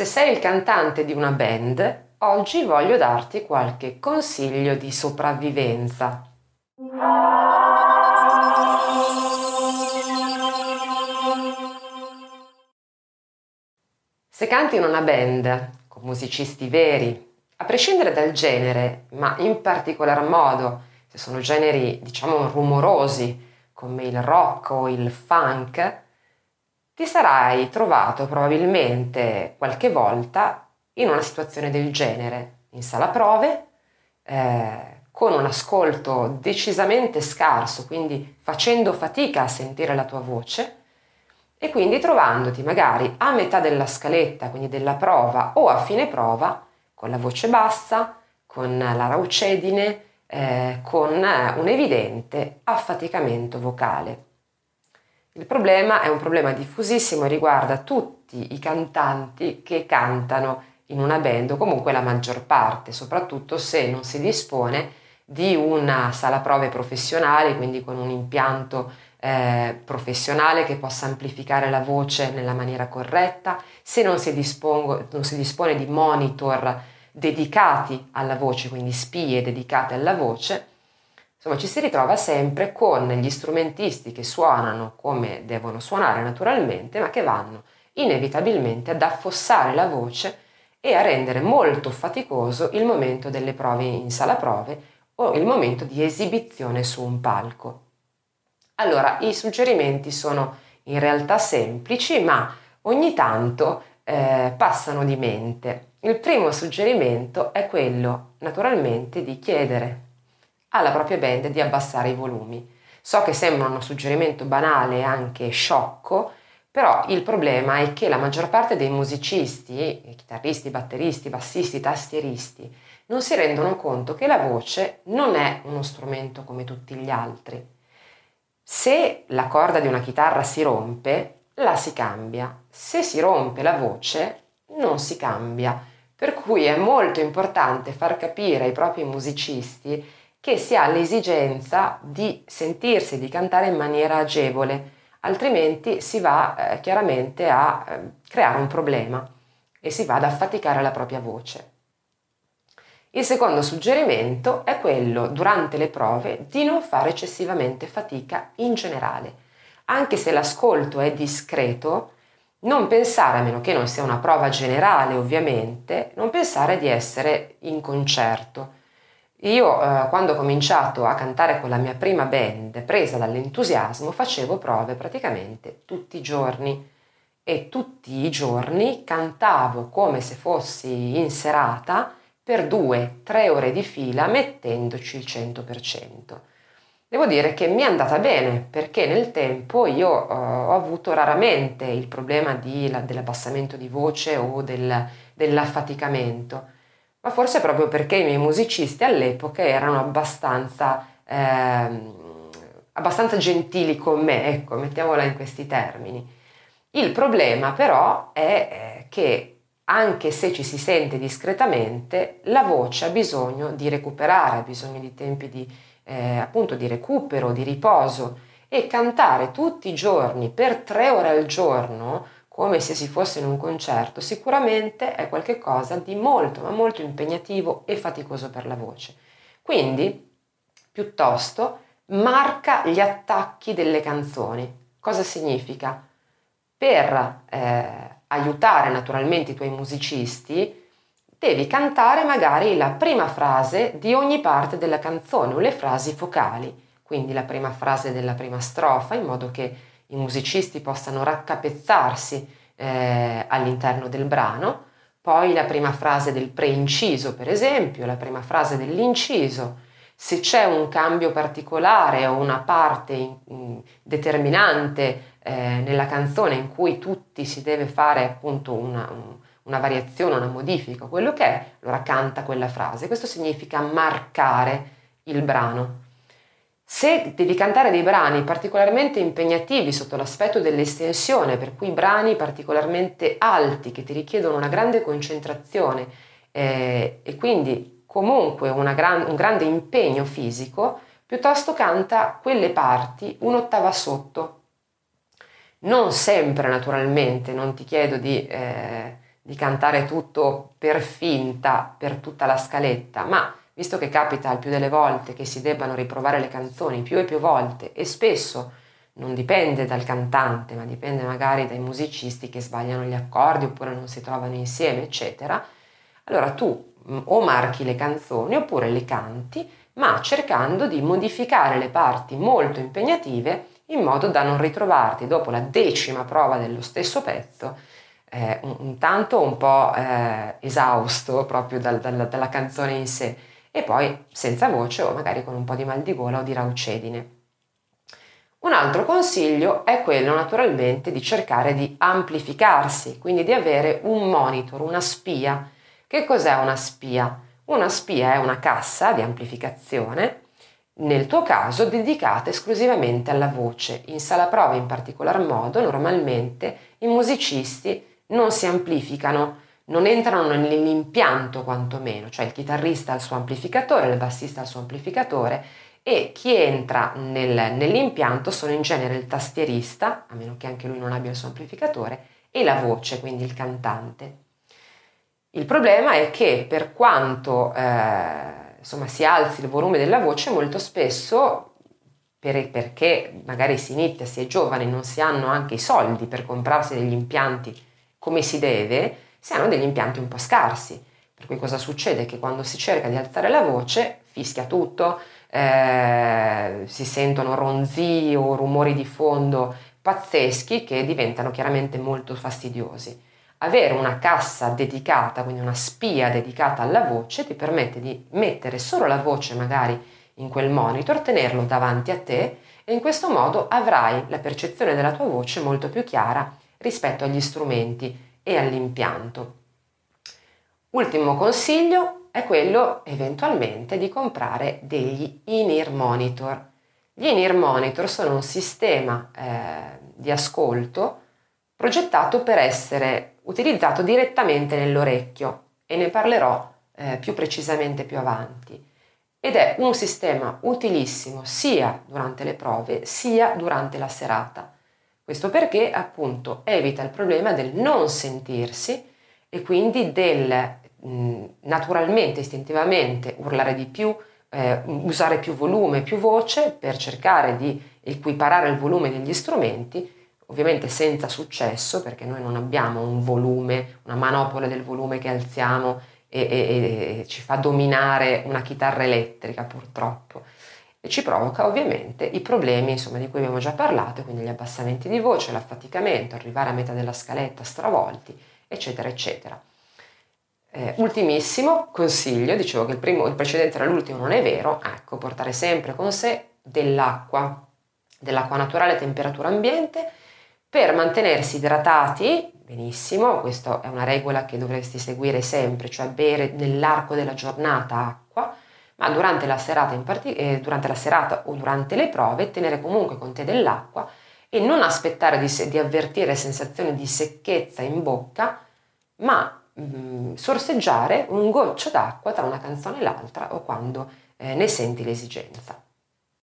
Se sei il cantante di una band, oggi voglio darti qualche consiglio di sopravvivenza. Se canti in una band con musicisti veri, a prescindere dal genere, ma in particolar modo se sono generi diciamo rumorosi come il rock o il funk, ti sarai trovato probabilmente qualche volta in una situazione del genere, in sala prove, eh, con un ascolto decisamente scarso, quindi facendo fatica a sentire la tua voce e quindi trovandoti magari a metà della scaletta, quindi della prova o a fine prova, con la voce bassa, con la raucedine, eh, con un evidente affaticamento vocale. Il problema è un problema diffusissimo e riguarda tutti i cantanti che cantano in una band o comunque la maggior parte, soprattutto se non si dispone di una sala prove professionale, quindi con un impianto eh, professionale che possa amplificare la voce nella maniera corretta, se non si, non si dispone di monitor dedicati alla voce, quindi spie dedicate alla voce, Insomma, ci si ritrova sempre con gli strumentisti che suonano come devono suonare naturalmente, ma che vanno inevitabilmente ad affossare la voce e a rendere molto faticoso il momento delle prove in sala prove o il momento di esibizione su un palco. Allora, i suggerimenti sono in realtà semplici, ma ogni tanto eh, passano di mente. Il primo suggerimento è quello, naturalmente, di chiedere alla propria band di abbassare i volumi. So che sembra uno suggerimento banale e anche sciocco, però il problema è che la maggior parte dei musicisti, chitarristi, batteristi, bassisti, tastieristi, non si rendono conto che la voce non è uno strumento come tutti gli altri. Se la corda di una chitarra si rompe, la si cambia. Se si rompe la voce, non si cambia. Per cui è molto importante far capire ai propri musicisti che si ha l'esigenza di sentirsi di cantare in maniera agevole, altrimenti si va eh, chiaramente a eh, creare un problema e si va ad affaticare la propria voce. Il secondo suggerimento è quello, durante le prove, di non fare eccessivamente fatica in generale. Anche se l'ascolto è discreto, non pensare, a meno che non sia una prova generale ovviamente, non pensare di essere in concerto io eh, quando ho cominciato a cantare con la mia prima band, presa dall'entusiasmo, facevo prove praticamente tutti i giorni e tutti i giorni cantavo come se fossi in serata per due, tre ore di fila mettendoci il 100%. Devo dire che mi è andata bene perché nel tempo io eh, ho avuto raramente il problema di, la, dell'abbassamento di voce o del, dell'affaticamento ma forse proprio perché i miei musicisti all'epoca erano abbastanza, eh, abbastanza gentili con me, ecco, mettiamola in questi termini. Il problema però è eh, che anche se ci si sente discretamente, la voce ha bisogno di recuperare, ha bisogno di tempi di, eh, appunto di recupero, di riposo e cantare tutti i giorni per tre ore al giorno come se si fosse in un concerto, sicuramente è qualcosa di molto, ma molto impegnativo e faticoso per la voce. Quindi, piuttosto, marca gli attacchi delle canzoni. Cosa significa? Per eh, aiutare naturalmente i tuoi musicisti, devi cantare magari la prima frase di ogni parte della canzone o le frasi focali, quindi la prima frase della prima strofa, in modo che i musicisti possano raccapezzarsi eh, all'interno del brano, poi la prima frase del preinciso, per esempio, la prima frase dell'inciso. Se c'è un cambio particolare o una parte in, in, determinante eh, nella canzone in cui tutti si deve fare appunto una, un, una variazione, una modifica, quello che è, allora canta quella frase. Questo significa marcare il brano. Se devi cantare dei brani particolarmente impegnativi sotto l'aspetto dell'estensione, per cui brani particolarmente alti che ti richiedono una grande concentrazione eh, e quindi comunque gran, un grande impegno fisico, piuttosto canta quelle parti un'ottava sotto. Non sempre naturalmente, non ti chiedo di, eh, di cantare tutto per finta per tutta la scaletta, ma visto che capita il più delle volte che si debbano riprovare le canzoni più e più volte e spesso non dipende dal cantante, ma dipende magari dai musicisti che sbagliano gli accordi oppure non si trovano insieme, eccetera, allora tu mm, o marchi le canzoni oppure le canti, ma cercando di modificare le parti molto impegnative in modo da non ritrovarti dopo la decima prova dello stesso pezzo eh, un, un, tanto un po' eh, esausto proprio dal, dal, dalla canzone in sé e poi senza voce o magari con un po' di mal di gola o di raucedine. Un altro consiglio è quello naturalmente di cercare di amplificarsi, quindi di avere un monitor, una spia. Che cos'è una spia? Una spia è una cassa di amplificazione, nel tuo caso dedicata esclusivamente alla voce. In sala prova in particolar modo normalmente i musicisti non si amplificano, non entrano nell'impianto quantomeno, cioè il chitarrista ha il suo amplificatore, il bassista ha il suo amplificatore e chi entra nel, nell'impianto sono in genere il tastierista, a meno che anche lui non abbia il suo amplificatore, e la voce, quindi il cantante. Il problema è che per quanto eh, insomma, si alzi il volume della voce, molto spesso per, perché magari si inizia, si è giovani, non si hanno anche i soldi per comprarsi degli impianti come si deve, si hanno degli impianti un po' scarsi. Per cui cosa succede? Che quando si cerca di alzare la voce fischia tutto, eh, si sentono ronzii o rumori di fondo pazzeschi che diventano chiaramente molto fastidiosi. Avere una cassa dedicata, quindi una spia dedicata alla voce, ti permette di mettere solo la voce magari in quel monitor, tenerlo davanti a te e in questo modo avrai la percezione della tua voce molto più chiara rispetto agli strumenti e all'impianto. Ultimo consiglio, è quello eventualmente di comprare degli in-ear monitor. Gli in-ear monitor sono un sistema eh, di ascolto progettato per essere utilizzato direttamente nell'orecchio e ne parlerò eh, più precisamente più avanti. Ed è un sistema utilissimo sia durante le prove sia durante la serata. Questo perché appunto evita il problema del non sentirsi e quindi del naturalmente, istintivamente urlare di più, eh, usare più volume, più voce per cercare di equiparare il volume degli strumenti, ovviamente senza successo perché noi non abbiamo un volume, una manopola del volume che alziamo e, e, e ci fa dominare una chitarra elettrica purtroppo e ci provoca ovviamente i problemi insomma, di cui abbiamo già parlato, quindi gli abbassamenti di voce, l'affaticamento, arrivare a metà della scaletta stravolti, eccetera, eccetera. Eh, ultimissimo consiglio, dicevo che il, primo, il precedente era l'ultimo, non è vero, ecco, portare sempre con sé dell'acqua, dell'acqua naturale a temperatura ambiente per mantenersi idratati, benissimo, questa è una regola che dovresti seguire sempre, cioè bere nell'arco della giornata acqua, ma durante la serata, part- eh, durante la serata o durante le prove tenere comunque con te dell'acqua e non aspettare di, se- di avvertire sensazioni di secchezza in bocca, ma mh, sorseggiare un goccio d'acqua tra una canzone e l'altra o quando eh, ne senti l'esigenza.